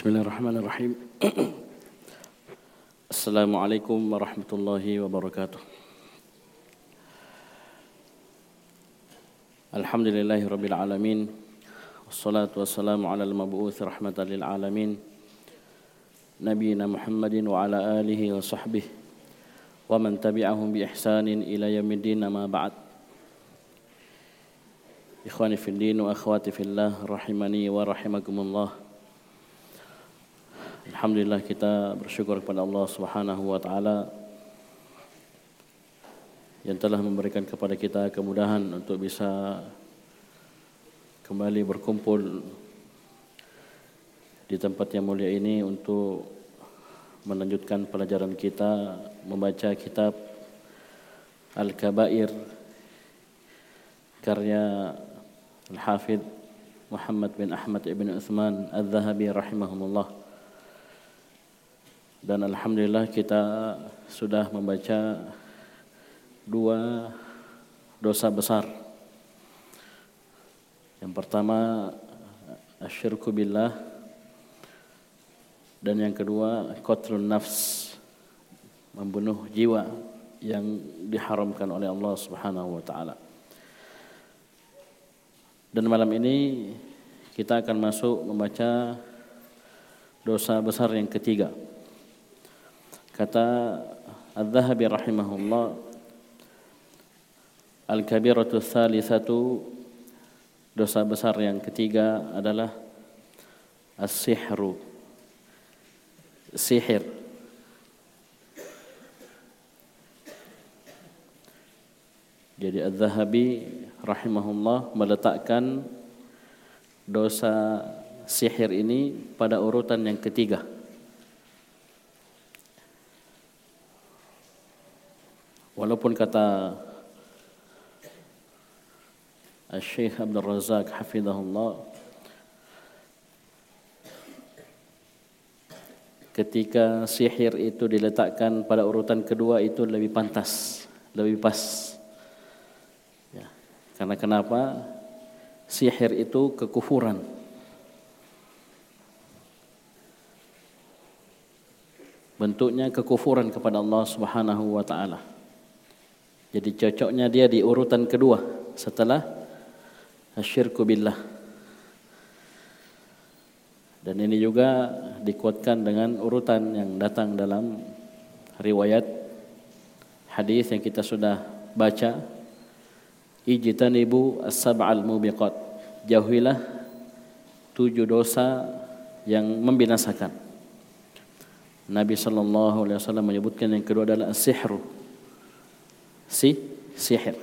Bismillahirrahmanirrahim. Assalamualaikum warahmatullahi wabarakatuh. Alhamdulillahi rabbil alamin. Wassalatu wassalamu ala al-mab'uth rahmatan lil alamin. Nabiina Muhammadin wa ala alihi wa sahbihi wa man tabi'ahum bi ihsanin ila yaumiddin ma ba'd. Ikhwani fid din wa akhwati fillah rahimani wa rahimakumullah. Alhamdulillah kita bersyukur kepada Allah Subhanahu wa taala yang telah memberikan kepada kita kemudahan untuk bisa kembali berkumpul di tempat yang mulia ini untuk melanjutkan pelajaran kita membaca kitab Al-Kabair karya Al-Hafidh Muhammad bin Ahmad ibn Uthman Al-Zahabi rahimahumullah dan alhamdulillah kita sudah membaca dua dosa besar. Yang pertama asyirku billah dan yang kedua qatlun nafs membunuh jiwa yang diharamkan oleh Allah Subhanahu wa taala. Dan malam ini kita akan masuk membaca dosa besar yang ketiga. Kata Al-Zahabi rahimahullah Al-kabiratu thalithatu dosa besar yang ketiga adalah as-sihru sihir Jadi Al-Zahabi rahimahullah meletakkan dosa sihir ini pada urutan yang ketiga. Walaupun kata Syekh Abdul Razak hafizahullah ketika sihir itu diletakkan pada urutan kedua itu lebih pantas, lebih pas. Ya. Karena kenapa? Sihir itu kekufuran. Bentuknya kekufuran kepada Allah Subhanahu wa taala. Jadi cocoknya dia di urutan kedua setelah asyirku billah. Dan ini juga dikuatkan dengan urutan yang datang dalam riwayat hadis yang kita sudah baca. Ijtanibu as-sab'al mubiqat. Jauhilah tujuh dosa yang membinasakan. Nabi sallallahu alaihi wasallam menyebutkan yang kedua adalah as-sihru si sihir.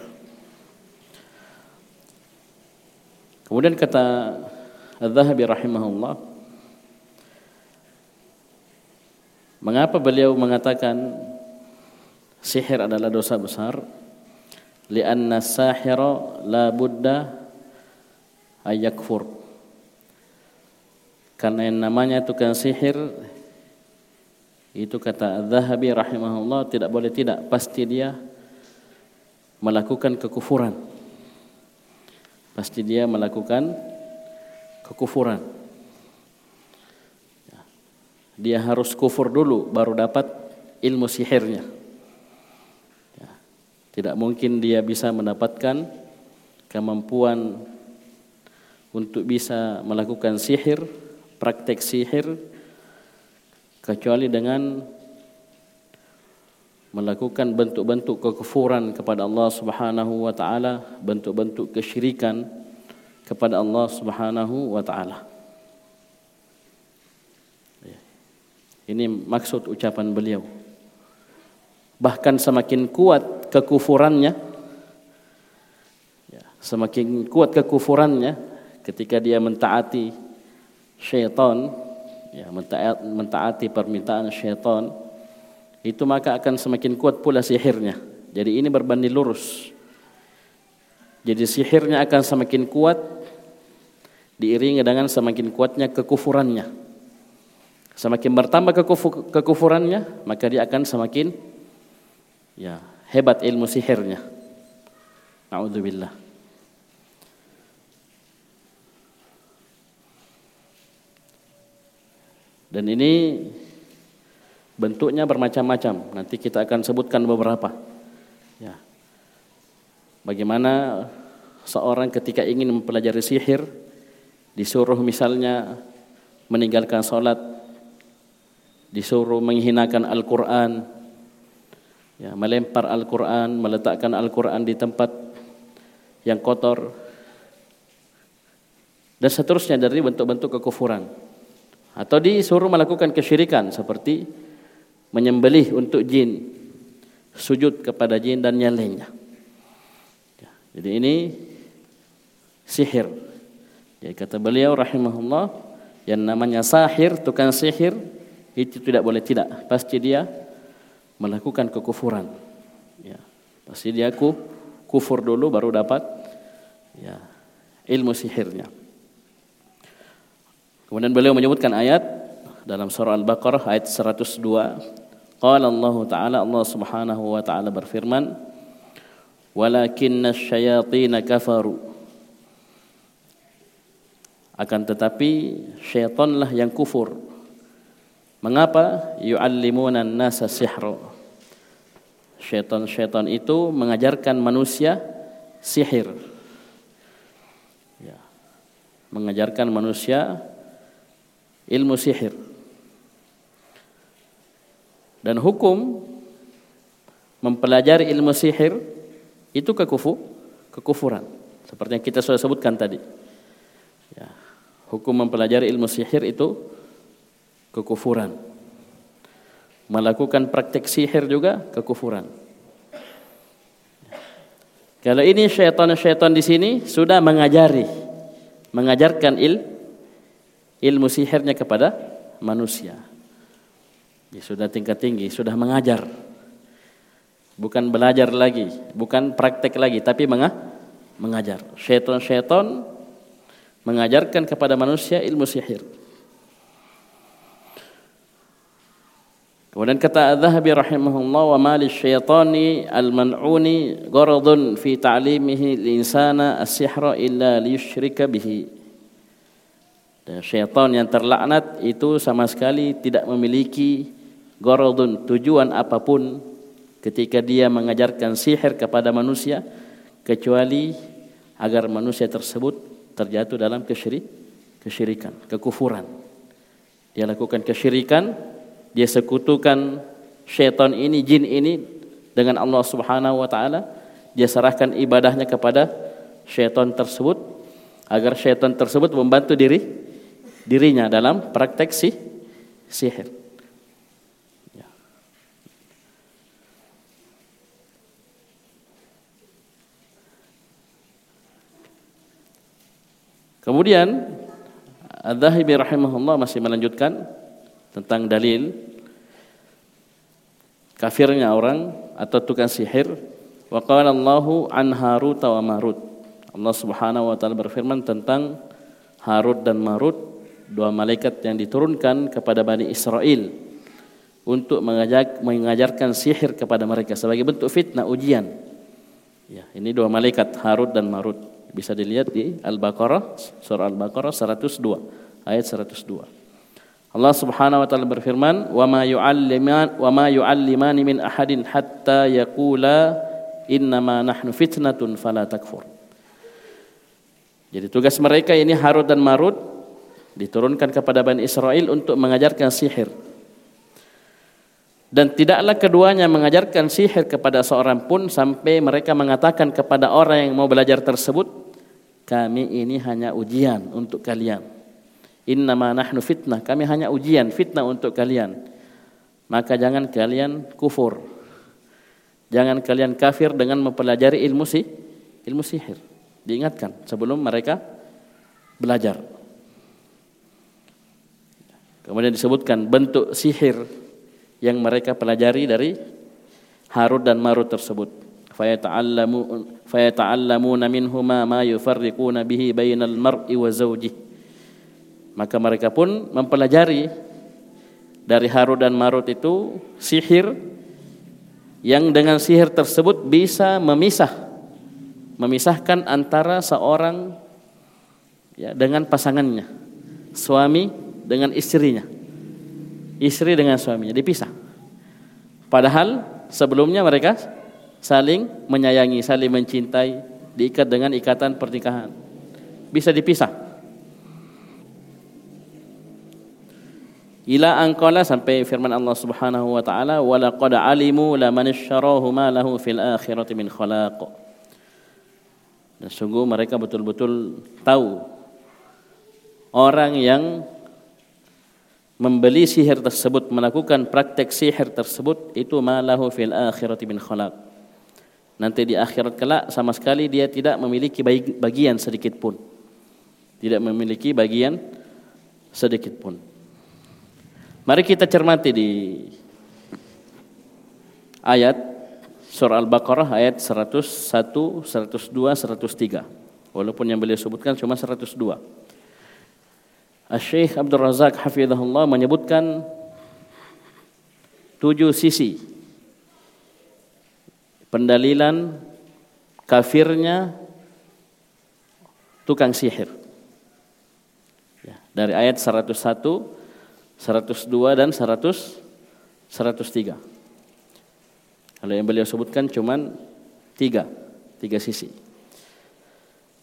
Kemudian kata Az-Zahabi rahimahullah Mengapa beliau mengatakan sihir adalah dosa besar? Lianna sahira la budda ayakfur. Karena yang namanya tukang sihir itu kata Az-Zahabi rahimahullah tidak boleh tidak pasti dia melakukan kekufuran. Pasti dia melakukan kekufuran. Ya. Dia harus kufur dulu baru dapat ilmu sihirnya. Ya. Tidak mungkin dia bisa mendapatkan kemampuan untuk bisa melakukan sihir, praktek sihir kecuali dengan melakukan bentuk-bentuk kekufuran kepada Allah Subhanahu wa taala, bentuk-bentuk kesyirikan kepada Allah Subhanahu wa taala. Ya. Ini maksud ucapan beliau. Bahkan semakin kuat kekufurannya, ya, semakin kuat kekufurannya ketika dia mentaati syaitan, ya, mentaati permintaan syaitan, itu maka akan semakin kuat pula sihirnya. Jadi ini berbanding lurus. Jadi sihirnya akan semakin kuat diiringi dengan semakin kuatnya kekufurannya. Semakin bertambah kekufurannya, maka dia akan semakin ya hebat ilmu sihirnya. Nauzubillah. Dan ini bentuknya bermacam-macam. Nanti kita akan sebutkan beberapa. Ya. Bagaimana seorang ketika ingin mempelajari sihir disuruh misalnya meninggalkan sholat, disuruh menghinakan Al-Quran, ya, melempar Al-Quran, meletakkan Al-Quran di tempat yang kotor, dan seterusnya dari bentuk-bentuk kekufuran atau disuruh melakukan kesyirikan seperti menyembelih untuk jin, sujud kepada jin dan yang lainnya. Ya, jadi ini sihir. Jadi kata beliau rahimahullah yang namanya sahir, tukang sihir itu tidak boleh tidak, pasti dia melakukan kekufuran. Ya, pasti dia ku, kufur dulu baru dapat ya, ilmu sihirnya. Kemudian beliau menyebutkan ayat dalam surah Al-Baqarah ayat 102. Qala Allah Ta'ala Allah Subhanahu wa taala berfirman, "Walakinna syayatin kafaru." Akan tetapi syaitanlah yang kufur. Mengapa? Yu'allimuna an-nasa sihra. Syaitan-syaitan itu mengajarkan manusia sihir. Ya. Mengajarkan manusia ilmu sihir. Dan hukum mempelajari ilmu sihir itu kekufu, kekufuran. Seperti yang kita sudah sebutkan tadi. Ya, hukum mempelajari ilmu sihir itu kekufuran. Melakukan praktek sihir juga kekufuran. Kalau ini syaitan-syaitan di sini sudah mengajari, mengajarkan il, ilmu sihirnya kepada manusia. Ya, sudah tingkat tinggi, sudah mengajar. Bukan belajar lagi, bukan praktek lagi, tapi menga mengajar. Syaitan-syaitan mengajarkan kepada manusia ilmu sihir. Kemudian kata Az-Zahabi rahimahullah wa ma syaitani al-man'uni gharadun fi ta'limihi al-insana as-sihra illa liyushrika bihi. Dan syaitan yang terlaknat itu sama sekali tidak memiliki gorodun tujuan apa pun ketika dia mengajarkan sihir kepada manusia kecuali agar manusia tersebut terjatuh dalam kesyirik, kesyirikan, kekufuran. Dia lakukan kesyirikan, dia sekutukan syaitan ini, jin ini dengan Allah Subhanahu wa taala, dia serahkan ibadahnya kepada syaitan tersebut agar syaitan tersebut membantu diri dirinya dalam praktek si, sihir. Kemudian Ad-Dahibi rahimahullah masih melanjutkan tentang dalil kafirnya orang atau tukang sihir wa qala Allahu an Harut wa Marut. Allah Subhanahu wa taala berfirman tentang Harut dan Marut dua malaikat yang diturunkan kepada Bani Israel untuk mengajak, mengajarkan sihir kepada mereka sebagai bentuk fitnah ujian. Ya, ini dua malaikat Harut dan Marut. Bisa dilihat di Al-Baqarah surah Al-Baqarah 102 ayat 102. Allah Subhanahu wa taala berfirman, "Wa ma yu'alliman wa ma yu'allimani min ahadin hatta yaqula innama nahnu fitnatun fala takfur." Jadi tugas mereka ini Harut dan Marut diturunkan kepada Bani Israel untuk mengajarkan sihir. Dan tidaklah keduanya mengajarkan sihir kepada seorang pun sampai mereka mengatakan kepada orang yang mau belajar tersebut, kami ini hanya ujian untuk kalian. Innama nahnu fitnah, kami hanya ujian, fitnah untuk kalian. Maka jangan kalian kufur. Jangan kalian kafir dengan mempelajari ilmu si ilmu sihir. Diingatkan sebelum mereka belajar. Kemudian disebutkan bentuk sihir yang mereka pelajari dari Harut dan Marut tersebut. Fayata'allamu fayata'allamuna minhuma ma yufarriquna bihi bainal mar'i wa zawjih. Maka mereka pun mempelajari dari Harut dan Marut itu sihir yang dengan sihir tersebut bisa memisah memisahkan antara seorang ya dengan pasangannya suami dengan istrinya. istri dengan suaminya dipisah. Padahal sebelumnya mereka saling menyayangi, saling mencintai, diikat dengan ikatan pernikahan. Bisa dipisah. Ila angkala sampai firman Allah Subhanahu wa taala wa laqad alimu laman ishtarahu ma lahu fil akhirati min khalaq. Dan sungguh mereka betul-betul tahu orang yang membeli sihir tersebut, melakukan praktek sihir tersebut itu malahu fil akhirati min khalaq. Nanti di akhirat kelak sama sekali dia tidak memiliki bagian sedikit pun. Tidak memiliki bagian sedikit pun. Mari kita cermati di ayat surah Al-Baqarah ayat 101, 102, 103. Walaupun yang beliau sebutkan cuma 102. Syekh Abdul Razak hafizahullah menyebutkan tujuh sisi pendalilan kafirnya tukang sihir. Ya, dari ayat 101, 102 dan 100 103. Kalau yang beliau sebutkan cuman tiga, tiga sisi.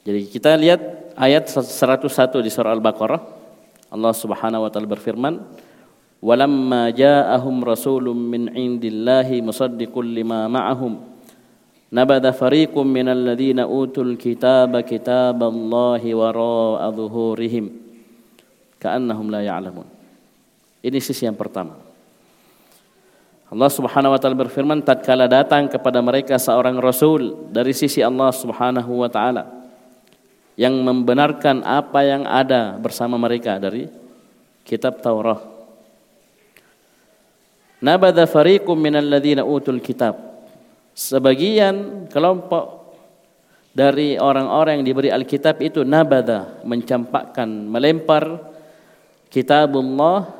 Jadi kita lihat ayat 101 di surah Al-Baqarah. Allah Subhanahu wa taala berfirman, "Walamma ja'ahum rasulun min 'indillahi musaddiqul lima ma'ahum, nabada fariqum minal ladzina utul kitaba kitaballahi wara'a dhuhurihim ka'annahum la ya'lamun." Ini sisi yang pertama. Allah Subhanahu wa taala berfirman tatkala datang kepada mereka seorang rasul dari sisi Allah Subhanahu wa taala yang membenarkan apa yang ada bersama mereka dari kitab Taurat. Nabada fariqum minal ladzina utul kitab. Sebagian kelompok dari orang-orang yang diberi Alkitab itu nabada mencampakkan, melempar kitabullah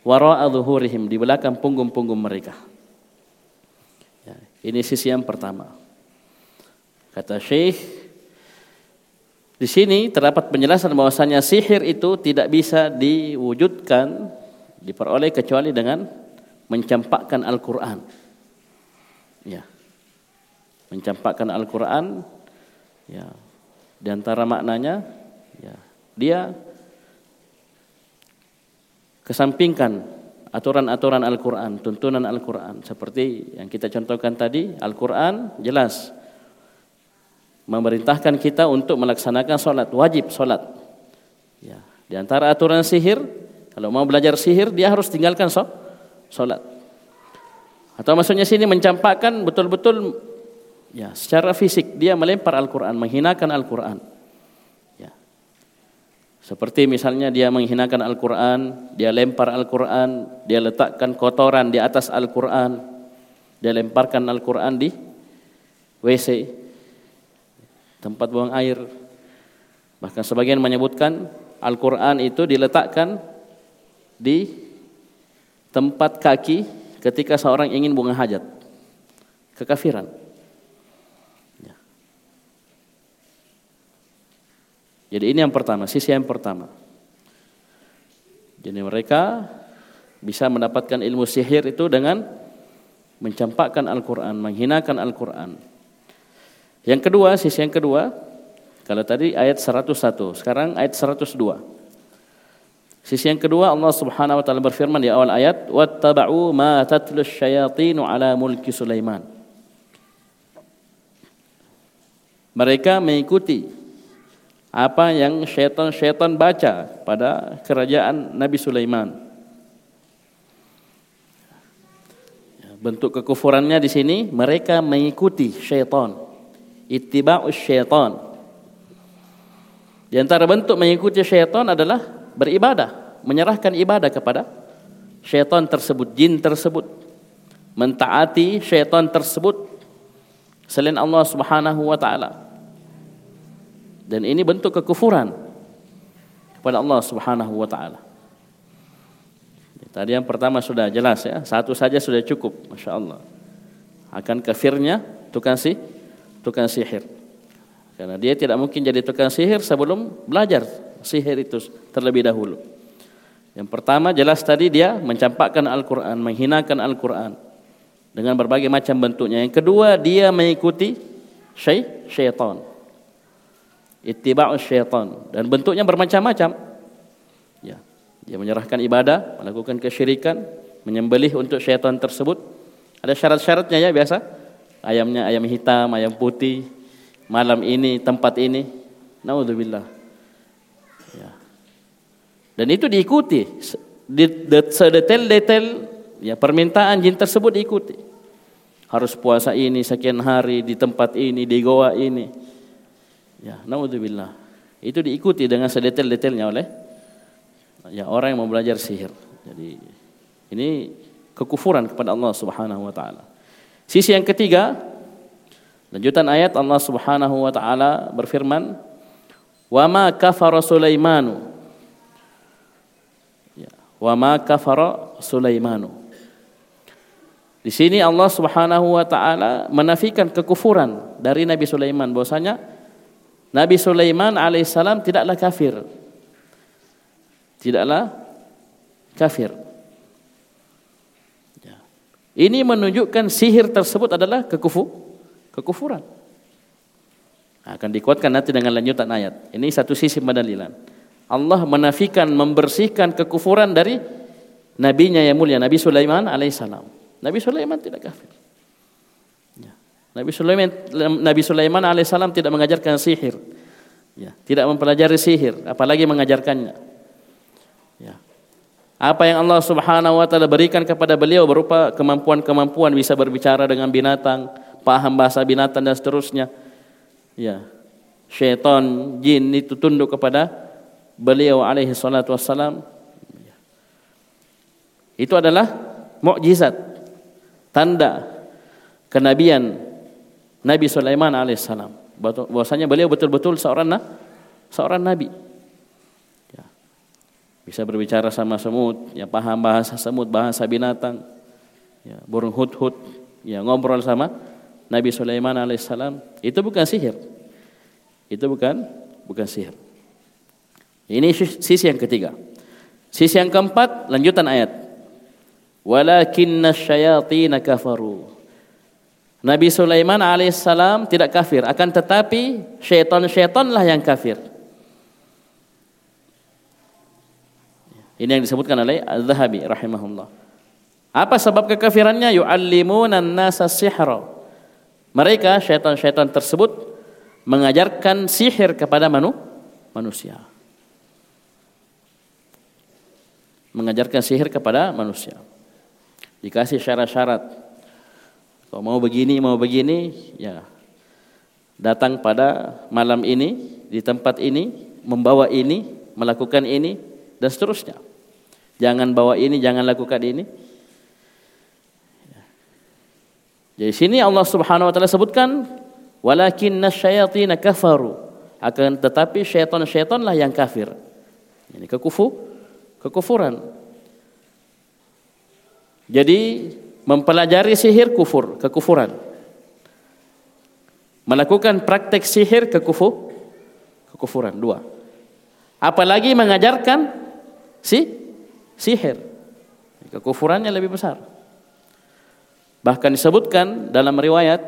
wara'a zuhurihim di belakang punggung-punggung mereka. Ya, ini sisi yang pertama. Kata Syekh di sini terdapat penjelasan bahwasanya sihir itu tidak bisa diwujudkan, diperoleh kecuali dengan mencampakkan Al-Quran. Ya. Mencampakkan Al-Quran, ya. Di antara maknanya, ya, dia kesampingkan aturan-aturan Al-Quran, tuntunan Al-Quran. Seperti yang kita contohkan tadi, Al-Quran jelas memerintahkan kita untuk melaksanakan sholat, wajib sholat. Ya. Di antara aturan sihir, kalau mau belajar sihir dia harus tinggalkan sholat. Atau maksudnya sini mencampakkan betul-betul ya secara fisik dia melempar Al-Quran, menghinakan Al-Quran. Ya. Seperti misalnya dia menghinakan Al-Quran, dia lempar Al-Quran, dia letakkan kotoran di atas Al-Quran, dia lemparkan Al-Quran di WC, tempat buang air. Bahkan sebagian menyebutkan Al-Quran itu diletakkan di tempat kaki ketika seorang ingin buang hajat. Kekafiran. Ya. Jadi ini yang pertama, sisi yang pertama. Jadi mereka bisa mendapatkan ilmu sihir itu dengan mencampakkan Al-Quran, menghinakan Al-Quran. Yang kedua, sisi yang kedua, kalau tadi ayat 101, sekarang ayat 102. Sisi yang kedua Allah Subhanahu wa taala berfirman di awal ayat, "Wattaba'u ma tatlu syayatinu ala mulki Sulaiman." Mereka mengikuti apa yang syaitan-syaitan baca pada kerajaan Nabi Sulaiman. Bentuk kekufurannya di sini mereka mengikuti syaitan ittiba'us syaitan. Di antara bentuk mengikuti syaitan adalah beribadah, menyerahkan ibadah kepada syaitan tersebut, jin tersebut, mentaati syaitan tersebut selain Allah Subhanahu wa taala. Dan ini bentuk kekufuran kepada Allah Subhanahu wa taala. Tadi yang pertama sudah jelas ya, satu saja sudah cukup, masya Allah. Akan kafirnya tukang si tukang sihir. Karena dia tidak mungkin jadi tukang sihir sebelum belajar sihir itu terlebih dahulu. Yang pertama jelas tadi dia mencampakkan Al-Quran, menghinakan Al-Quran dengan berbagai macam bentuknya. Yang kedua dia mengikuti syai syaitan. Ittiba'u syaitan dan bentuknya bermacam-macam. Ya. Dia menyerahkan ibadah, melakukan kesyirikan, menyembelih untuk syaitan tersebut. Ada syarat-syaratnya ya biasa. Ayamnya ayam hitam, ayam putih, malam ini, tempat ini. Naudzubillah. Dan itu diikuti sedetail-detail ya permintaan jin tersebut diikuti. Harus puasa ini sekian hari di tempat ini di goa ini. Ya, naudzubillah. Itu diikuti dengan sedetail-detailnya oleh ya orang yang mau belajar sihir. Jadi ini kekufuran kepada Allah Subhanahu wa taala. Sisi yang ketiga, lanjutan ayat Allah Subhanahu wa taala berfirman, "Wa ma kafara Sulaimanu wa ma kafara Sulaimanu. Di sini Allah Subhanahu wa taala menafikan kekufuran dari Nabi Sulaiman bahwasanya Nabi Sulaiman alaihissalam tidaklah kafir. Tidaklah kafir. Ya. Ini menunjukkan sihir tersebut adalah kekufu, kekufuran. Akan dikuatkan nanti dengan lanjutan ayat. Ini satu sisi pendalilan. Allah menafikan membersihkan kekufuran dari nabinya yang mulia Nabi Sulaiman alaihissalam. Nabi Sulaiman tidak kafir. Ya. Nabi Sulaiman Nabi Sulaiman alaihissalam tidak mengajarkan sihir. Ya, tidak mempelajari sihir, apalagi mengajarkannya. Ya. Apa yang Allah Subhanahu wa taala berikan kepada beliau berupa kemampuan-kemampuan bisa berbicara dengan binatang, paham bahasa binatang dan seterusnya. Ya. Syaitan, jin itu tunduk kepada beliau alaihi salatu wassalam itu adalah mukjizat tanda kenabian Nabi Sulaiman alaihissalam bahwasanya beliau betul-betul seorang seorang nabi. Ya. bisa berbicara sama semut ya paham bahasa semut bahasa binatang ya burung hut-hut ya ngobrol sama Nabi Sulaiman alaihissalam itu bukan sihir. Itu bukan bukan sihir ini sisi yang ketiga. Sisi yang keempat, lanjutan ayat. Walakinna syayatin kafaru. Nabi Sulaiman alaihissalam tidak kafir, akan tetapi syaitan-syaitanlah yang kafir. Ini yang disebutkan oleh Al-Zahabi rahimahullah. Apa sebab kekafirannya? Yu'allimuna nasa sihra. Mereka syaitan-syaitan tersebut mengajarkan sihir kepada manu, manusia. Mengajarkan sihir kepada manusia. Dikasih syarat-syarat. Kalau mau begini, mau begini, ya datang pada malam ini di tempat ini, membawa ini, melakukan ini dan seterusnya. Jangan bawa ini, jangan lakukan ini. Jadi sini Allah Subhanahu wa taala sebutkan walakin nasyayatin kafaru akan tetapi syaitan-syaitanlah yang kafir. Ini kekufu kekufuran. Jadi mempelajari sihir kufur, kekufuran. Melakukan praktek sihir kekufu, kekufuran. Dua. Apalagi mengajarkan si sihir. Kekufurannya lebih besar. Bahkan disebutkan dalam riwayat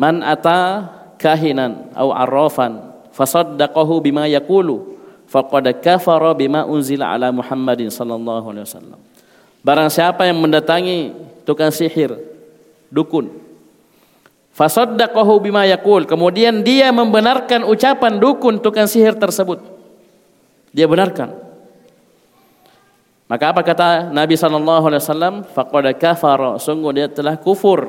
man ata kahinan au arrafan fasaddaqahu bima yaqulu faqad kafara bima unzila ala Muhammadin sallallahu alaihi wasallam. Barang siapa yang mendatangi tukang sihir, dukun, fasaddaqahu bima yaqul, kemudian dia membenarkan ucapan dukun tukang sihir tersebut. Dia benarkan. Maka apa kata Nabi sallallahu alaihi wasallam? Faqad kafara, sungguh dia telah kufur,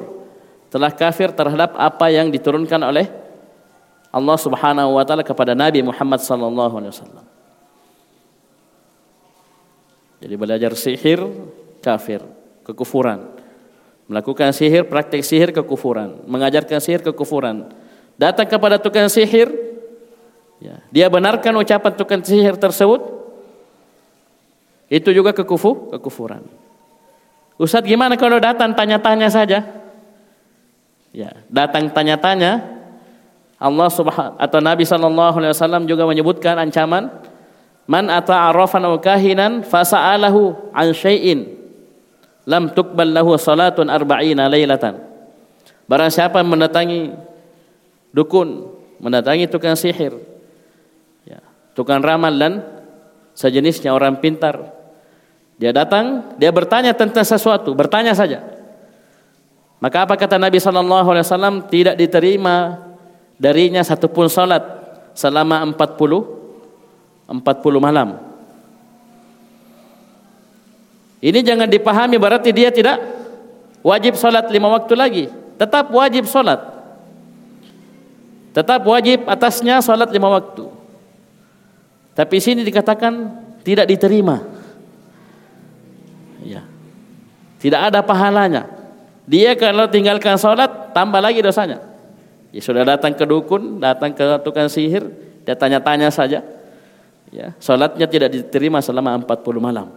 telah kafir terhadap apa yang diturunkan oleh Allah Subhanahu wa taala kepada Nabi Muhammad sallallahu alaihi wasallam. Jadi belajar sihir kafir, kekufuran. Melakukan sihir, praktek sihir kekufuran, mengajarkan sihir kekufuran. Datang kepada tukang sihir, ya, dia benarkan ucapan tukang sihir tersebut, itu juga kekufu, kekufuran. Ustadz gimana kalau datang tanya-tanya saja? Ya, datang tanya-tanya. Allah Subhanahu atau Nabi Wasallam juga menyebutkan ancaman Man ata'arrafan aw kahinan fasa'alahu an syai'in lam tuqbal lahu salatun arba'ina lailatan. Barang siapa mendatangi dukun, mendatangi tukang sihir, ya, tukang ramal dan sejenisnya orang pintar. Dia datang, dia bertanya tentang sesuatu, bertanya saja. Maka apa kata Nabi sallallahu alaihi wasallam tidak diterima darinya satupun salat selama 40 40 malam. Ini jangan dipahami berarti dia tidak wajib salat lima waktu lagi. Tetap wajib salat. Tetap wajib atasnya salat lima waktu. Tapi sini dikatakan tidak diterima. Ya. Tidak ada pahalanya. Dia kalau tinggalkan salat tambah lagi dosanya. Ya sudah datang ke dukun, datang ke tukang sihir, dia tanya-tanya saja. Ya, salatnya tidak diterima selama 40 malam.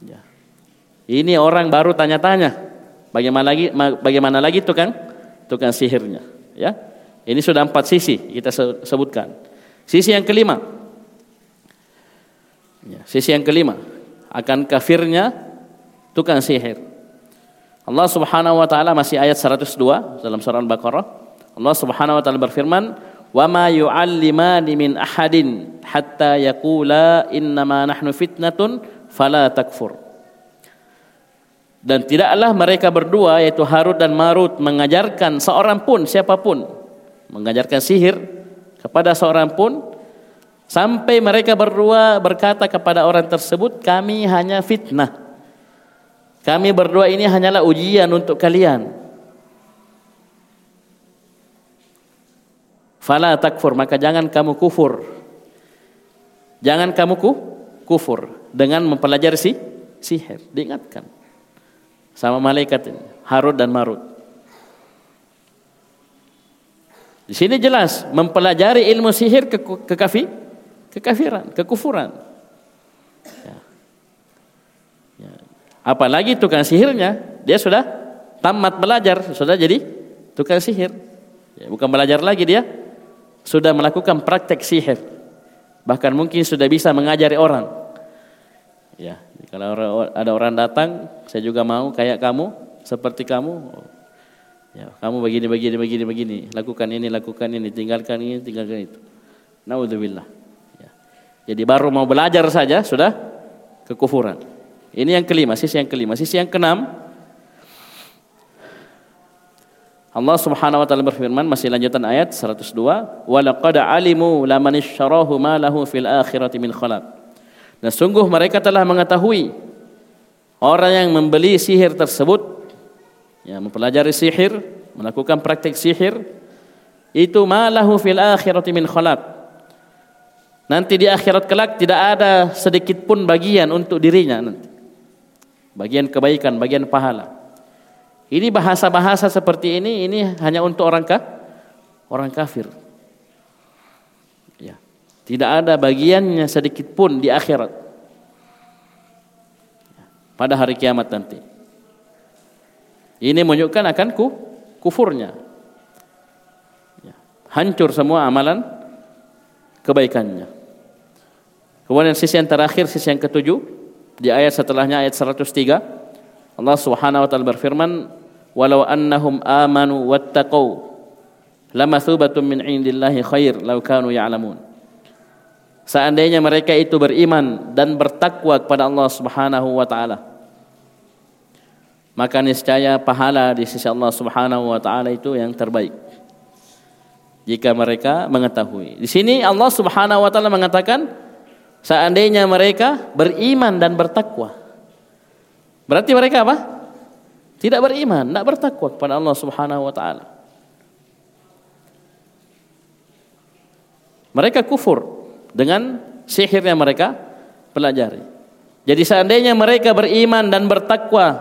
Ya. Ini orang baru tanya-tanya. Bagaimana lagi bagaimana lagi tukang tukang sihirnya, ya. Ini sudah empat sisi kita sebutkan. Sisi yang kelima. Ya, sisi yang kelima akan kafirnya tukang sihir. Allah Subhanahu wa taala masih ayat 102 dalam surah Al-Baqarah. Allah Subhanahu wa taala berfirman, "Wa ma yu'allimani min ahadin hatta yaqula innama nahnu fitnatun fala takfur." Dan tidaklah mereka berdua yaitu Harut dan Marut mengajarkan seorang pun siapa pun mengajarkan sihir kepada seorang pun sampai mereka berdua berkata kepada orang tersebut kami hanya fitnah. Kami berdua ini hanyalah ujian untuk kalian. Fala takfur maka jangan kamu kufur. Jangan kamu ku, kufur dengan mempelajari si, sihir. Diingatkan sama malaikat ini, Harut dan Marut. Di sini jelas mempelajari ilmu sihir ke, kekafi, kekafiran, kekufuran. Ya. Ya. Apalagi tukang sihirnya, dia sudah tamat belajar, sudah jadi tukang sihir. Ya, bukan belajar lagi dia, sudah melakukan praktek sihir. Bahkan mungkin sudah bisa mengajari orang. Ya, kalau ada orang datang, saya juga mau kayak kamu, seperti kamu. Ya, kamu begini, begini, begini, begini. Lakukan ini, lakukan ini, tinggalkan ini, tinggalkan itu. Naudzubillah. Ya. Jadi baru mau belajar saja sudah kekufuran. Ini yang kelima, sisi yang kelima. Sisi yang keenam, Allah Subhanahu wa taala berfirman masih lanjutan ayat 102, "Wa laqad alimu laman ishtarahu ma lahu fil akhirati min khalaq." Dan sungguh mereka telah mengetahui orang yang membeli sihir tersebut yang mempelajari sihir, melakukan praktik sihir itu ma lahu fil akhirati min khalaq. Nanti di akhirat kelak tidak ada sedikit pun bagian untuk dirinya nanti. Bagian kebaikan, bagian pahala. Ini bahasa-bahasa seperti ini ini hanya untuk orang kah? Orang kafir. Ya. Tidak ada bagiannya sedikit pun di akhirat. Ya. Pada hari kiamat nanti. Ini menunjukkan akan ku, kufurnya. Ya. Hancur semua amalan kebaikannya. Kemudian sisi yang terakhir, sisi yang ketujuh di ayat setelahnya ayat 103 Allah Subhanahu wa taala berfirman walau annahum amanu wattaqau lamathubatun min indillahi khair law kanu ya'lamun. Seandainya mereka itu beriman dan bertakwa kepada Allah Subhanahu wa taala maka niscaya pahala di sisi Allah Subhanahu wa taala itu yang terbaik. Jika mereka mengetahui. Di sini Allah Subhanahu wa taala mengatakan seandainya mereka beriman dan bertakwa berarti mereka apa tidak beriman, tidak bertakwa kepada Allah Subhanahu wa taala. Mereka kufur dengan sihir yang mereka pelajari. Jadi seandainya mereka beriman dan bertakwa,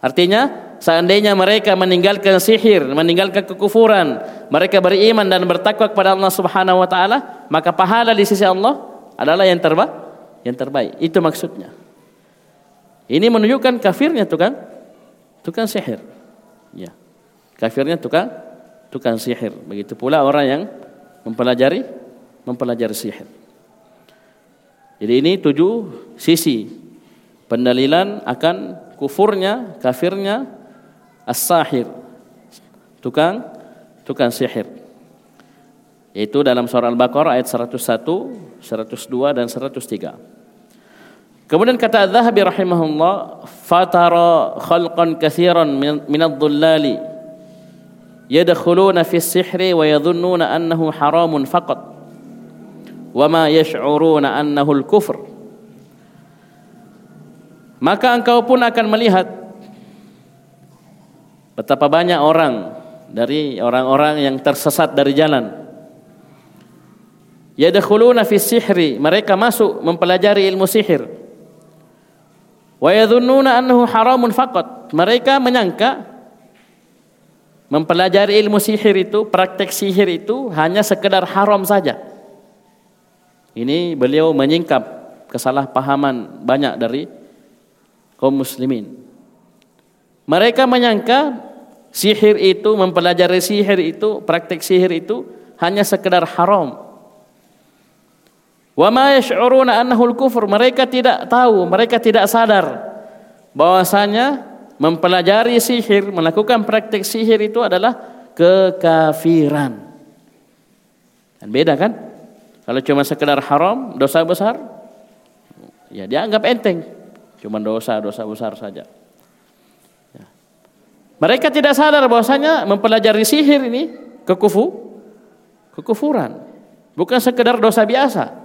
artinya seandainya mereka meninggalkan sihir, meninggalkan kekufuran, mereka beriman dan bertakwa kepada Allah Subhanahu wa taala, maka pahala di sisi Allah adalah yang terbaik, yang terbaik. Itu maksudnya. Ini menunjukkan kafirnya tuh kan tukang sihir. Ya. Kafirnya tukang tukang sihir. Begitu pula orang yang mempelajari mempelajari sihir. Jadi ini tujuh sisi pendalilan akan kufurnya, kafirnya as-sahir. Tukang tukang sihir. Itu dalam surah Al-Baqarah ayat 101, 102 dan 103. Kemudian kata Az-Zahabi rahimahullah, fatara khalqan katsiran min ad-dhullali yadkhuluna fi as-sihri wa yadhunnuna annahu haramun faqat wa ma yash'uruna annahu al-kufr. Maka engkau pun akan melihat betapa banyak orang dari orang-orang yang tersesat dari jalan. Yadkhuluna fi sihri, mereka masuk mempelajari ilmu sihir. Wa yadhunnuna annahu haramun faqat. Mereka menyangka mempelajari ilmu sihir itu, praktek sihir itu hanya sekedar haram saja. Ini beliau menyingkap kesalahpahaman banyak dari kaum muslimin. Mereka menyangka sihir itu, mempelajari sihir itu, praktek sihir itu hanya sekedar haram. Wa ma yash'uruna annahu kufur Mereka tidak tahu, mereka tidak sadar bahwasanya mempelajari sihir, melakukan praktik sihir itu adalah kekafiran. Dan beda kan? Kalau cuma sekedar haram, dosa besar, ya dia anggap enteng. Cuma dosa, dosa besar saja. Ya. Mereka tidak sadar bahwasanya mempelajari sihir ini kekufu, kekufuran. Bukan sekedar dosa biasa.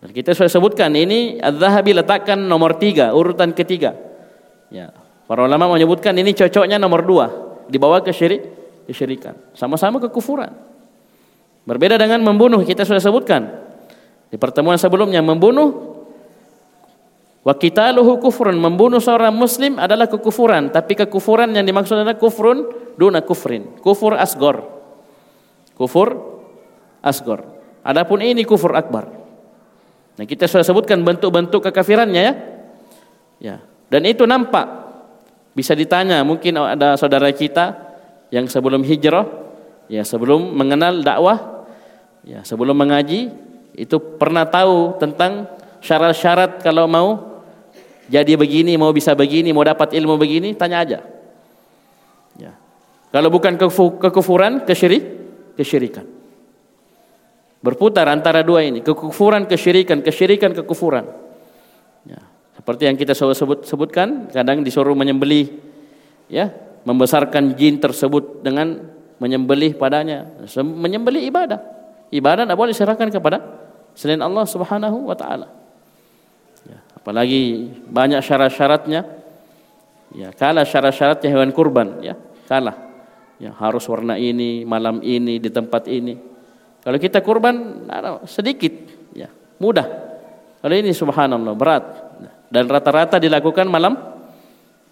Dan kita sudah sebutkan ini Az-Zahabi letakkan nomor tiga, urutan ketiga. Ya, para ulama menyebutkan ini cocoknya nomor dua, dibawa ke syirik, kesyirikan. Sama-sama kekufuran. Berbeda dengan membunuh, kita sudah sebutkan. Di pertemuan sebelumnya, membunuh Wa qitaluhu kufrun membunuh seorang muslim adalah kekufuran, tapi kekufuran yang dimaksud adalah kufrun duna kufrin, kufur asgor. Kufur asgor. Adapun ini kufur akbar. Nah, kita sudah sebutkan bentuk-bentuk kekafirannya ya. Ya. Dan itu nampak. Bisa ditanya, mungkin ada saudara kita yang sebelum hijrah, ya sebelum mengenal dakwah, ya sebelum mengaji, itu pernah tahu tentang syarat-syarat kalau mau jadi begini, mau bisa begini, mau dapat ilmu begini, tanya aja. Ya. Kalau bukan kekufuran, kesyirik, kesyirikan. Berputar antara dua ini, kekufuran, kesyirikan, kesyirikan, kekufuran. Ya, seperti yang kita sebut, sebutkan, kadang disuruh menyembelih, ya, membesarkan jin tersebut dengan menyembelih padanya. Menyembelih ibadah. Ibadah tidak boleh diserahkan kepada selain Allah Subhanahu wa taala. Ya, apalagi banyak syarat-syaratnya. Ya, kalah syarat-syaratnya hewan kurban, ya, kalah. Ya, harus warna ini, malam ini, di tempat ini. Kalau kita kurban sedikit, ya mudah. Kalau ini subhanallah berat dan rata-rata dilakukan malam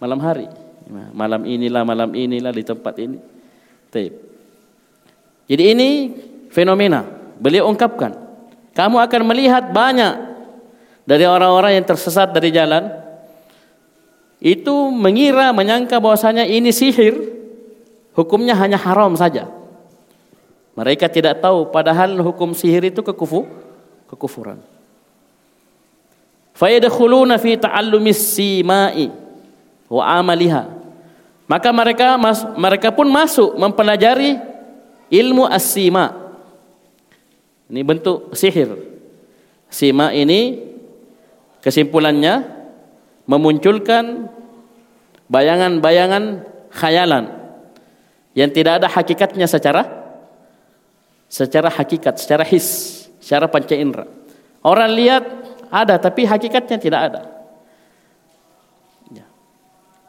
malam hari. Malam inilah malam inilah di tempat ini. Taib. Jadi ini fenomena. Beliau ungkapkan, kamu akan melihat banyak dari orang-orang yang tersesat dari jalan itu mengira menyangka bahwasanya ini sihir hukumnya hanya haram saja. Mereka tidak tahu padahal hukum sihir itu kekufu, kekufuran. Fayadkhuluna fi ta'allumis simai wa amaliha. Maka mereka mas, mereka pun masuk mempelajari ilmu as-sima. Ini bentuk sihir. Sima ini kesimpulannya memunculkan bayangan-bayangan khayalan yang tidak ada hakikatnya secara secara hakikat, secara his, secara panca indera. Orang lihat ada tapi hakikatnya tidak ada. Ya.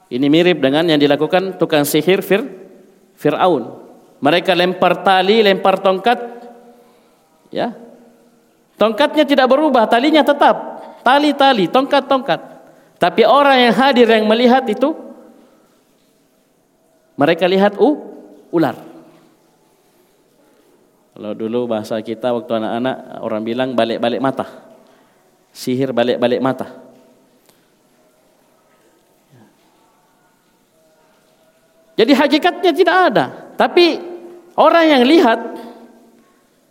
Ini mirip dengan yang dilakukan tukang sihir Fir, Fir'aun. Mereka lempar tali, lempar tongkat. Ya. Tongkatnya tidak berubah, talinya tetap. Tali-tali, tongkat-tongkat. Tapi orang yang hadir yang melihat itu mereka lihat uh, ular. Kalau dulu bahasa kita waktu anak-anak orang bilang balik-balik mata. Sihir balik-balik mata. Jadi hakikatnya tidak ada, tapi orang yang lihat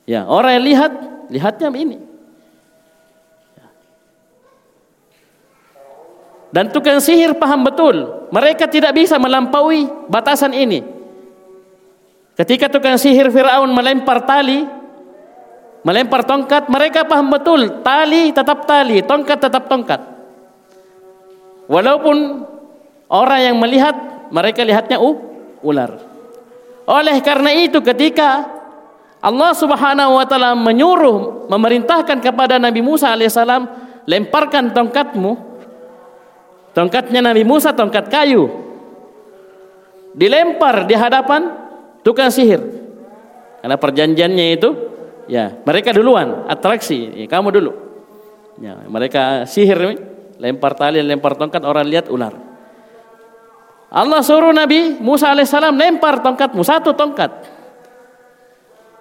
ya, orang yang lihat lihatnya ini. Dan tukang sihir paham betul, mereka tidak bisa melampaui batasan ini. Ketika tukang sihir Firaun melempar tali, melempar tongkat, mereka paham betul, tali tetap tali, tongkat tetap tongkat. Walaupun orang yang melihat, mereka lihatnya uh, ular. Oleh karena itu ketika Allah Subhanahu wa taala menyuruh memerintahkan kepada Nabi Musa alaihissalam lemparkan tongkatmu Tongkatnya Nabi Musa tongkat kayu. Dilempar di hadapan tukang sihir. Karena perjanjiannya itu ya, mereka duluan, atraksi. Ya, kamu dulu. Ya, mereka sihir lempar tali, lempar tongkat, orang lihat ular. Allah suruh Nabi Musa alaihissalam lempar tongkatmu satu tongkat.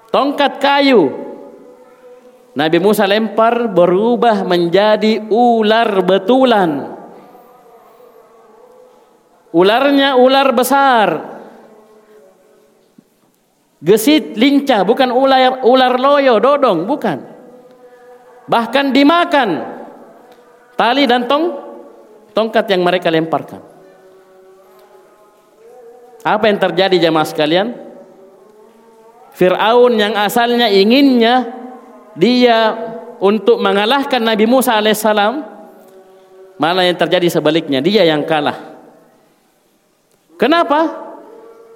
Tongkat kayu. Nabi Musa lempar berubah menjadi ular betulan. Ularnya ular besar. Gesit, lincah, bukan ular ular loyo, dodong, bukan. Bahkan dimakan tali dan tong tongkat yang mereka lemparkan. Apa yang terjadi jemaah sekalian? Fir'aun yang asalnya inginnya dia untuk mengalahkan Nabi Musa alaihissalam malah yang terjadi sebaliknya dia yang kalah Kenapa?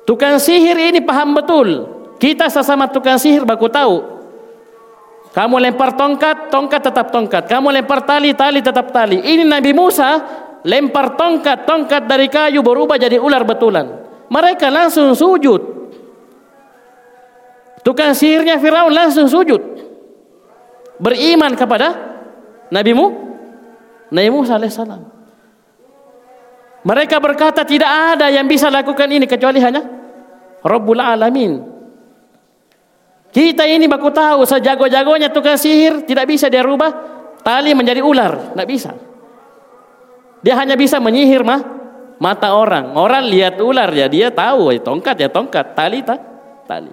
Tukang sihir ini paham betul. Kita sesama tukang sihir baku tahu. Kamu lempar tongkat, tongkat tetap tongkat. Kamu lempar tali, tali tetap tali. Ini Nabi Musa lempar tongkat, tongkat dari kayu berubah jadi ular betulan. Mereka langsung sujud. Tukang sihirnya Firaun langsung sujud. Beriman kepada Nabi Nabi Musa alaihissalam. Mereka berkata tidak ada yang bisa lakukan ini kecuali hanya Rabbul Alamin. Kita ini baku tahu sejago-jagonya tukang sihir tidak bisa dia rubah tali menjadi ular, tidak bisa. Dia hanya bisa menyihir mah mata orang. Orang lihat ular ya dia tahu ya tongkat ya tongkat, tali tak tali.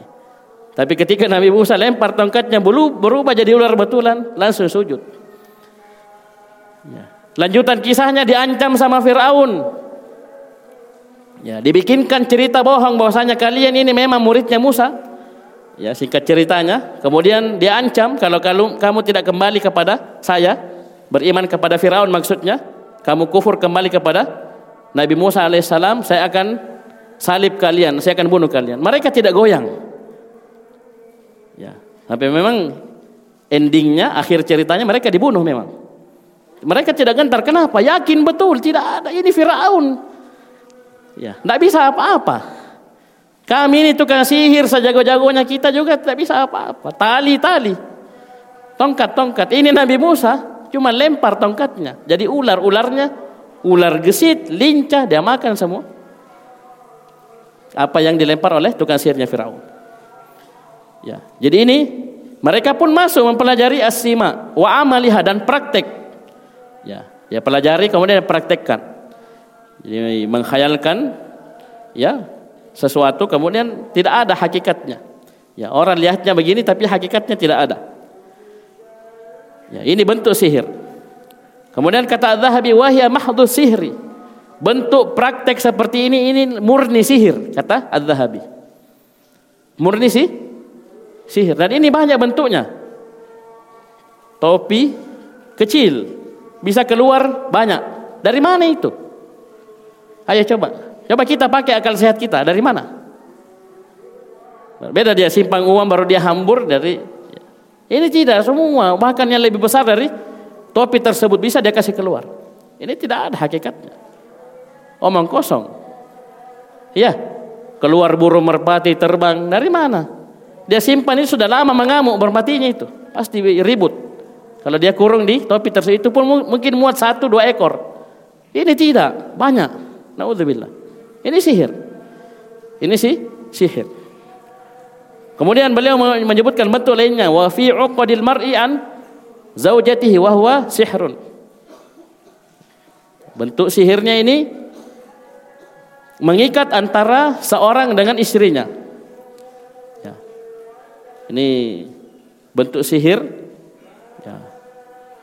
Tapi ketika Nabi Musa lempar tongkatnya berubah jadi ular betulan, langsung sujud. Ya. Lanjutan kisahnya diancam sama Firaun. Ya, dibikinkan cerita bohong bahwasanya kalian ini memang muridnya Musa. Ya, singkat ceritanya, kemudian diancam kalau kamu, kamu tidak kembali kepada saya, beriman kepada Firaun maksudnya, kamu kufur kembali kepada Nabi Musa alaihissalam, saya akan salib kalian, saya akan bunuh kalian. Mereka tidak goyang. Ya, tapi memang endingnya, akhir ceritanya mereka dibunuh memang. Mereka tidak gentar. Kenapa? Yakin betul tidak ada. Ini Firaun. Ya, tidak bisa apa-apa. Kami ini tukang sihir sejago-jagonya kita juga tidak bisa apa-apa. Tali-tali. Tongkat-tongkat. Ini Nabi Musa cuma lempar tongkatnya. Jadi ular-ularnya ular gesit, lincah, dia makan semua. Apa yang dilempar oleh tukang sihirnya Firaun. Ya, jadi ini mereka pun masuk mempelajari asima wa amaliha dan praktek Ya, ya pelajari kemudian praktekkan. Jadi menghayalkan ya sesuatu kemudian tidak ada hakikatnya. Ya, orang lihatnya begini tapi hakikatnya tidak ada. Ya, ini bentuk sihir. Kemudian kata Az-Zahabi wahya mahdhu sihri. Bentuk praktek seperti ini ini murni sihir kata Az-Zahabi. Murni sih sihir dan ini banyak bentuknya. Topi kecil bisa keluar banyak. Dari mana itu? Ayo coba. Coba kita pakai akal sehat kita. Dari mana? Beda dia simpang uang baru dia hambur dari ini tidak semua bahkan yang lebih besar dari topi tersebut bisa dia kasih keluar. Ini tidak ada hakikatnya. Omong kosong. Ya, keluar burung merpati terbang dari mana? Dia simpan ini sudah lama mengamuk merpatinya itu. Pasti ribut. Kalau dia kurung di topi tersebut itu pun mungkin muat satu dua ekor. Ini tidak, banyak. Nauzubillah. Ini sihir. Ini sih sihir. Kemudian beliau menyebutkan bentuk lainnya wa fi uqadil mar'i zaujatihi wa huwa sihrun. Bentuk sihirnya ini mengikat antara seorang dengan istrinya. Ya. Ini bentuk sihir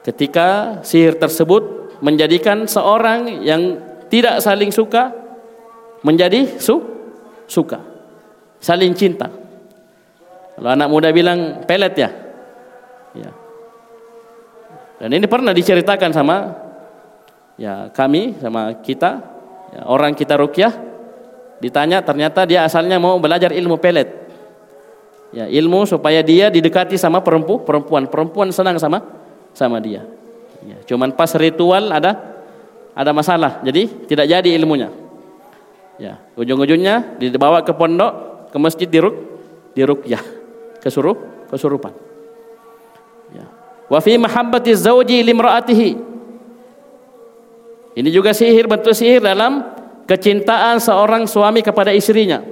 Ketika sihir tersebut menjadikan seorang yang tidak saling suka menjadi su suka. Saling cinta. Kalau anak muda bilang pelet ya. Ya. Dan ini pernah diceritakan sama ya kami sama kita ya, orang kita rukyah ditanya ternyata dia asalnya mau belajar ilmu pelet. Ya, ilmu supaya dia didekati sama perempuan, perempuan, perempuan senang sama sama dia. Ya, cuman pas ritual ada ada masalah, jadi tidak jadi ilmunya. Ya, ujung-ujungnya dibawa ke pondok, ke masjid diruk, ya, kesurup, kesurupan. Ya. Wa fi mahabbati zauji limraatihi. Ini juga sihir bentuk sihir dalam kecintaan seorang suami kepada istrinya.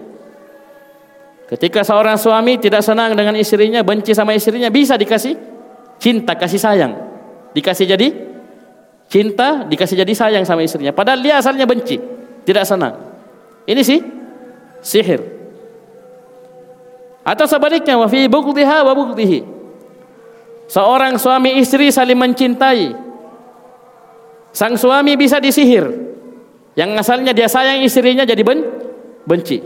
Ketika seorang suami tidak senang dengan istrinya, benci sama istrinya, bisa dikasih cinta, kasih sayang. Dikasih jadi cinta, dikasih jadi sayang sama istrinya. Padahal dia asalnya benci, tidak senang. Ini sih sihir. Atau sebaliknya wa fi bughdiha wa bughdihi. Seorang suami istri saling mencintai. Sang suami bisa disihir. Yang asalnya dia sayang istrinya jadi ben benci.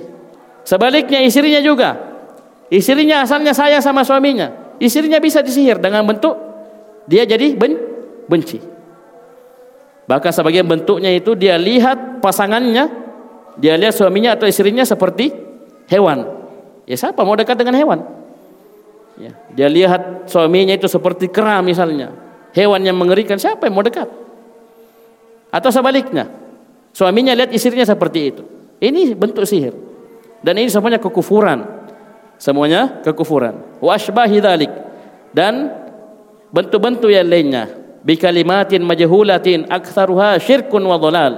Sebaliknya istrinya juga. Istrinya asalnya sayang sama suaminya. Istrinya bisa disihir dengan bentuk dia jadi ben benci. Bahkan sebagian bentuknya itu dia lihat pasangannya, dia lihat suaminya atau istrinya seperti hewan. Ya siapa mau dekat dengan hewan? Ya, dia lihat suaminya itu seperti kera misalnya. Hewan yang mengerikan, siapa yang mau dekat? Atau sebaliknya, suaminya lihat istrinya seperti itu. Ini bentuk sihir. Dan ini semuanya kekufuran. Semuanya kekufuran. Wa asbahi Dan bentuk-bentuk yang lainnya. Bikalimatin majhulatin aktsaruha syirkun wa dhalal.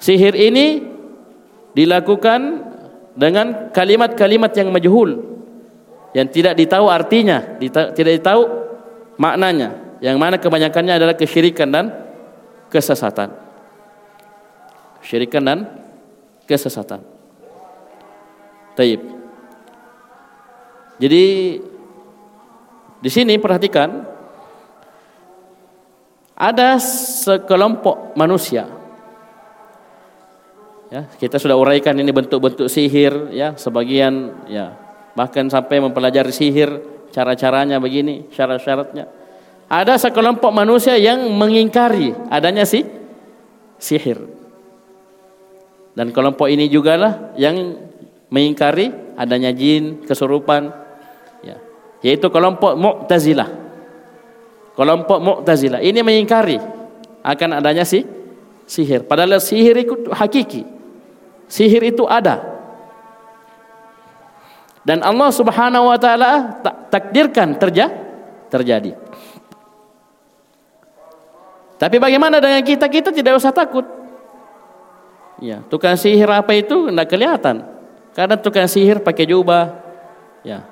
Sihir ini dilakukan dengan kalimat-kalimat yang majhul. Yang tidak ditahu artinya tidak ditahu maknanya. Yang mana kebanyakannya adalah kesyirikan dan kesesatan. Kesyirikan dan kesesatan. Taib. Jadi di sini perhatikan ada sekelompok manusia. Ya kita sudah uraikan ini bentuk-bentuk sihir ya sebagian ya bahkan sampai mempelajari sihir cara-caranya begini syarat-syaratnya. Ada sekelompok manusia yang mengingkari adanya si sihir. Dan kelompok ini juga lah yang mengingkari adanya jin kesurupan yaitu kelompok Mu'tazilah. Kelompok Mu'tazilah ini mengingkari akan adanya si sihir. Padahal sihir itu hakiki. Sihir itu ada. Dan Allah Subhanahu wa taala takdirkan terja terjadi. Tapi bagaimana dengan kita? Kita tidak usah takut. Ya, tukang sihir apa itu tidak kelihatan. Karena tukang sihir pakai jubah, ya,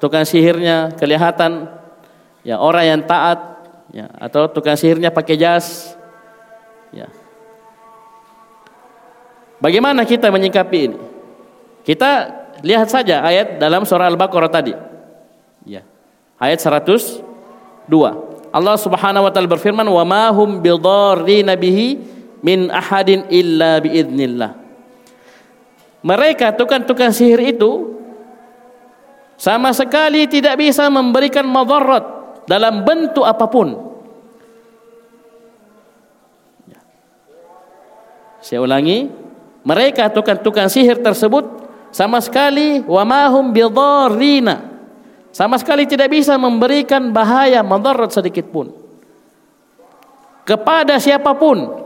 tukang sihirnya kelihatan. Ya orang yang taat ya atau tukang sihirnya pakai jas. Ya. Bagaimana kita menyikapi ini? Kita lihat saja ayat dalam surah al-baqarah tadi. Ya. Ayat 102 Allah Subhanahu wa taala berfirman wa ma hum bihi min ahadin illa biidznillah mereka tukang-tukang sihir itu sama sekali tidak bisa memberikan madarat dalam bentuk apa pun. Ya. Saya ulangi, mereka tukang-tukang sihir tersebut sama sekali wa mahum bidarrina. Sama sekali tidak bisa memberikan bahaya madarat sedikit pun. Kepada siapa pun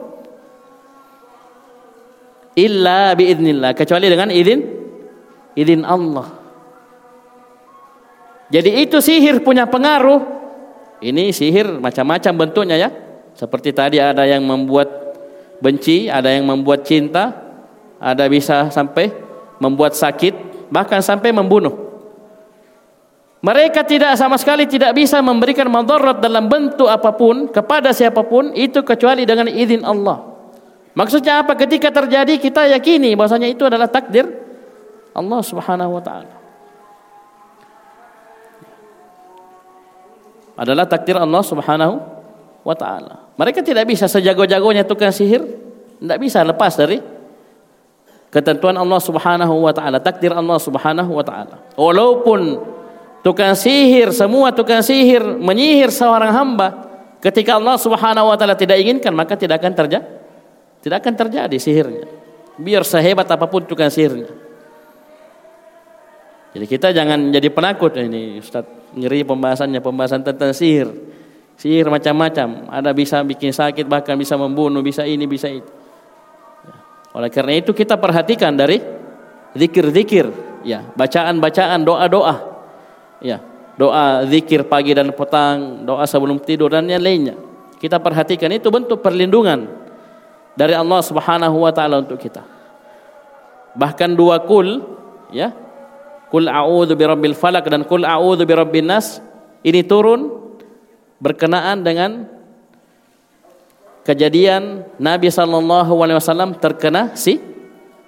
illa biidznillah kecuali dengan izin izin Allah. Jadi itu sihir punya pengaruh. Ini sihir macam-macam bentuknya ya. Seperti tadi ada yang membuat benci, ada yang membuat cinta, ada bisa sampai membuat sakit, bahkan sampai membunuh. Mereka tidak sama sekali tidak bisa memberikan madarat dalam bentuk apa pun kepada siapa pun itu kecuali dengan izin Allah. Maksudnya apa? Ketika terjadi kita yakini bahwasanya itu adalah takdir Allah Subhanahu wa taala. Adalah takdir Allah Subhanahu wa taala. Mereka tidak bisa sejago-jagonya tukang sihir, tidak bisa lepas dari ketentuan Allah Subhanahu wa taala, takdir Allah Subhanahu wa taala. Walaupun tukang sihir, semua tukang sihir menyihir seorang hamba, ketika Allah Subhanahu wa taala tidak inginkan, maka tidak akan terjadi. Tidak akan terjadi sihirnya. Biar sehebat apa pun tukang sihirnya. Jadi kita jangan jadi penakut ini Ustaz ngeri pembahasannya pembahasan tentang sihir. Sihir macam-macam, ada bisa bikin sakit, bahkan bisa membunuh, bisa ini, bisa itu. Oleh karena itu kita perhatikan dari zikir-zikir, ya, bacaan-bacaan, doa-doa. Ya, doa zikir pagi dan petang, doa sebelum tidur dan yang lainnya. Kita perhatikan itu bentuk perlindungan dari Allah Subhanahu wa taala untuk kita. Bahkan dua kul, ya. Kul a'udzu birabbil falak dan kul a'udzu birabbin nas ini turun berkenaan dengan kejadian Nabi sallallahu alaihi wasallam terkena si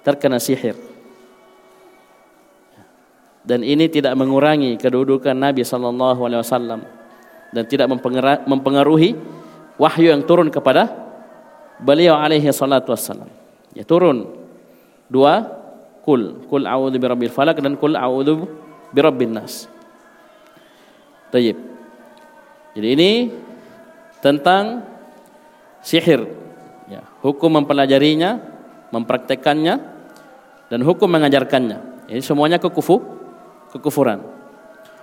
terkena sihir. Dan ini tidak mengurangi kedudukan Nabi sallallahu alaihi wasallam dan tidak mempengaruhi wahyu yang turun kepada beliau alaihi salatu wasallam. Ya turun dua kul kul a'udzu birabbil falak dan kul a'udzu birabbin nas. Tayyib. Jadi ini tentang sihir. Ya, hukum mempelajarinya, mempraktekannya, dan hukum mengajarkannya. Ini semuanya kekufu, kekufuran.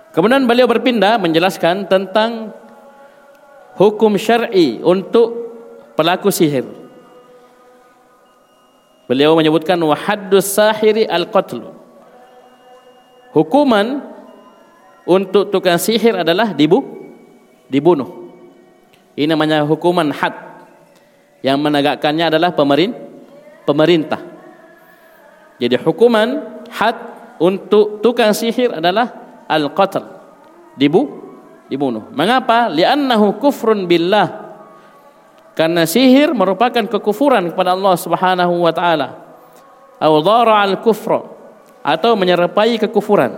Kemudian beliau berpindah menjelaskan tentang hukum syar'i untuk pelaku sihir. Beliau menyebutkan wahaddus sahiri al-qatl. Hukuman untuk tukang sihir adalah dibunuh dibunuh. Ini namanya hukuman had. Yang menegakkannya adalah pemerintah. Jadi hukuman had untuk tukang sihir adalah al-qatl. Dibu dibunuh. Mengapa? Li'annahu kufrun billah. Karena sihir merupakan kekufuran kepada Allah Subhanahu wa taala. Dhara al-kufra atau menyerupai kekufuran.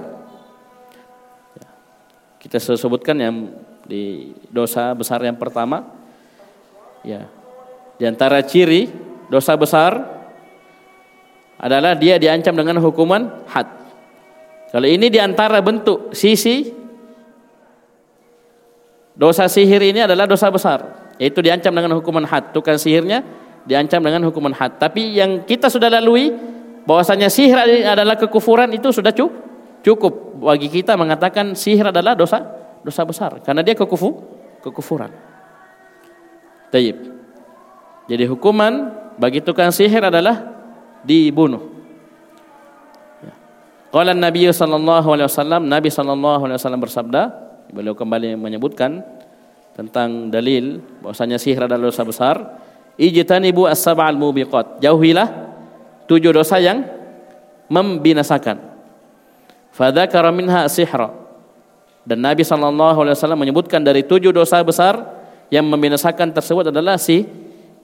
Kita sebutkan yang di dosa besar yang pertama ya di antara ciri dosa besar adalah dia diancam dengan hukuman had kalau ini di antara bentuk sisi dosa sihir ini adalah dosa besar yaitu diancam dengan hukuman had tukang sihirnya diancam dengan hukuman had tapi yang kita sudah lalui bahwasanya sihir adalah kekufuran itu sudah cukup bagi kita mengatakan sihir adalah dosa dosa besar karena dia kekufu, kekufuran. Taib. Jadi hukuman bagi tukang sihir adalah dibunuh. Ya. Qala Nabi sallallahu alaihi wasallam, Nabi sallallahu alaihi wasallam bersabda, beliau kembali menyebutkan tentang dalil bahwasanya sihir adalah dosa besar. Ijtanibu as-sab'al mubiqat. Jauhilah tujuh dosa yang membinasakan. Fadzakara minha sihra dan Nabi Shallallahu Alaihi Wasallam menyebutkan dari tujuh dosa besar yang membinasakan tersebut adalah si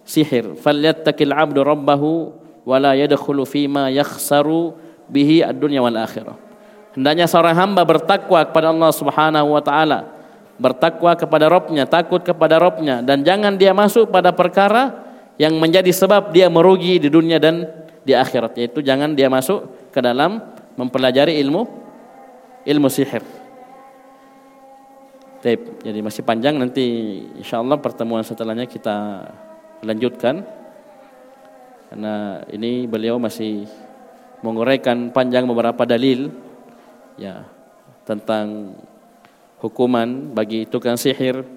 sihir. Falyattaqil abdu rabbahu wala yadkhulu fima yakhsaru bihi ad-dunya wal akhirah. Hendaknya seorang hamba bertakwa kepada Allah Subhanahu wa taala, bertakwa kepada Robnya, takut kepada Robnya, dan jangan dia masuk pada perkara yang menjadi sebab dia merugi di dunia dan di akhirat. Yaitu jangan dia masuk ke dalam mempelajari ilmu ilmu sihir. Tape. Jadi masih panjang nanti insya Allah pertemuan setelahnya kita lanjutkan karena ini beliau masih menguraikan panjang beberapa dalil ya tentang hukuman bagi tukang sihir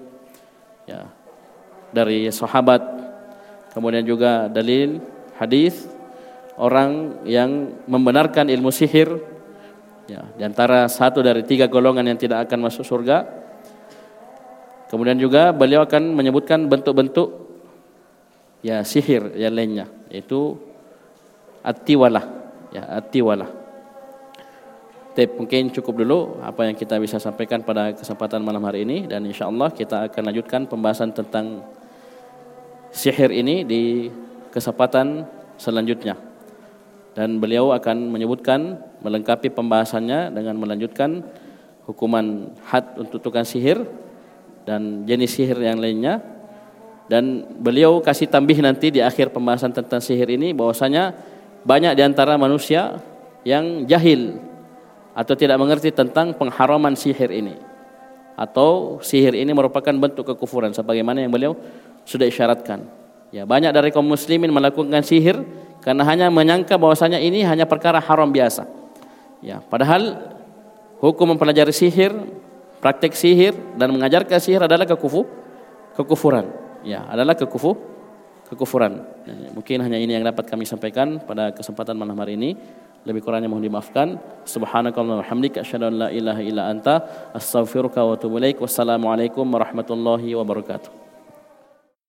ya dari sahabat kemudian juga dalil hadis orang yang membenarkan ilmu sihir ya di antara satu dari tiga golongan yang tidak akan masuk surga Kemudian juga beliau akan menyebutkan bentuk-bentuk ya sihir yang lainnya yaitu atiwalah ya atiwalah. Tip mungkin cukup dulu apa yang kita bisa sampaikan pada kesempatan malam hari ini. Dan insya Allah kita akan lanjutkan pembahasan tentang sihir ini di kesempatan selanjutnya. Dan beliau akan menyebutkan melengkapi pembahasannya dengan melanjutkan hukuman had untuk tukang sihir dan jenis sihir yang lainnya. Dan beliau kasih tambih nanti di akhir pembahasan tentang sihir ini bahwasanya banyak di antara manusia yang jahil atau tidak mengerti tentang pengharaman sihir ini. Atau sihir ini merupakan bentuk kekufuran sebagaimana yang beliau sudah isyaratkan. Ya, banyak dari kaum muslimin melakukan sihir karena hanya menyangka bahwasanya ini hanya perkara haram biasa. Ya, padahal hukum mempelajari sihir, praktek sihir dan mengajarkan sihir adalah kekufu, kekufuran ya adalah kekufu kekufuran. Ya, mungkin hanya ini yang dapat kami sampaikan pada kesempatan malam hari ini. Lebih kurangnya mohon dimaafkan. Subhanakallahumma wa bihamdika asyhadu an la ilaha illa anta astaghfiruka wa atubu ilaik. Wassalamualaikum warahmatullahi wabarakatuh.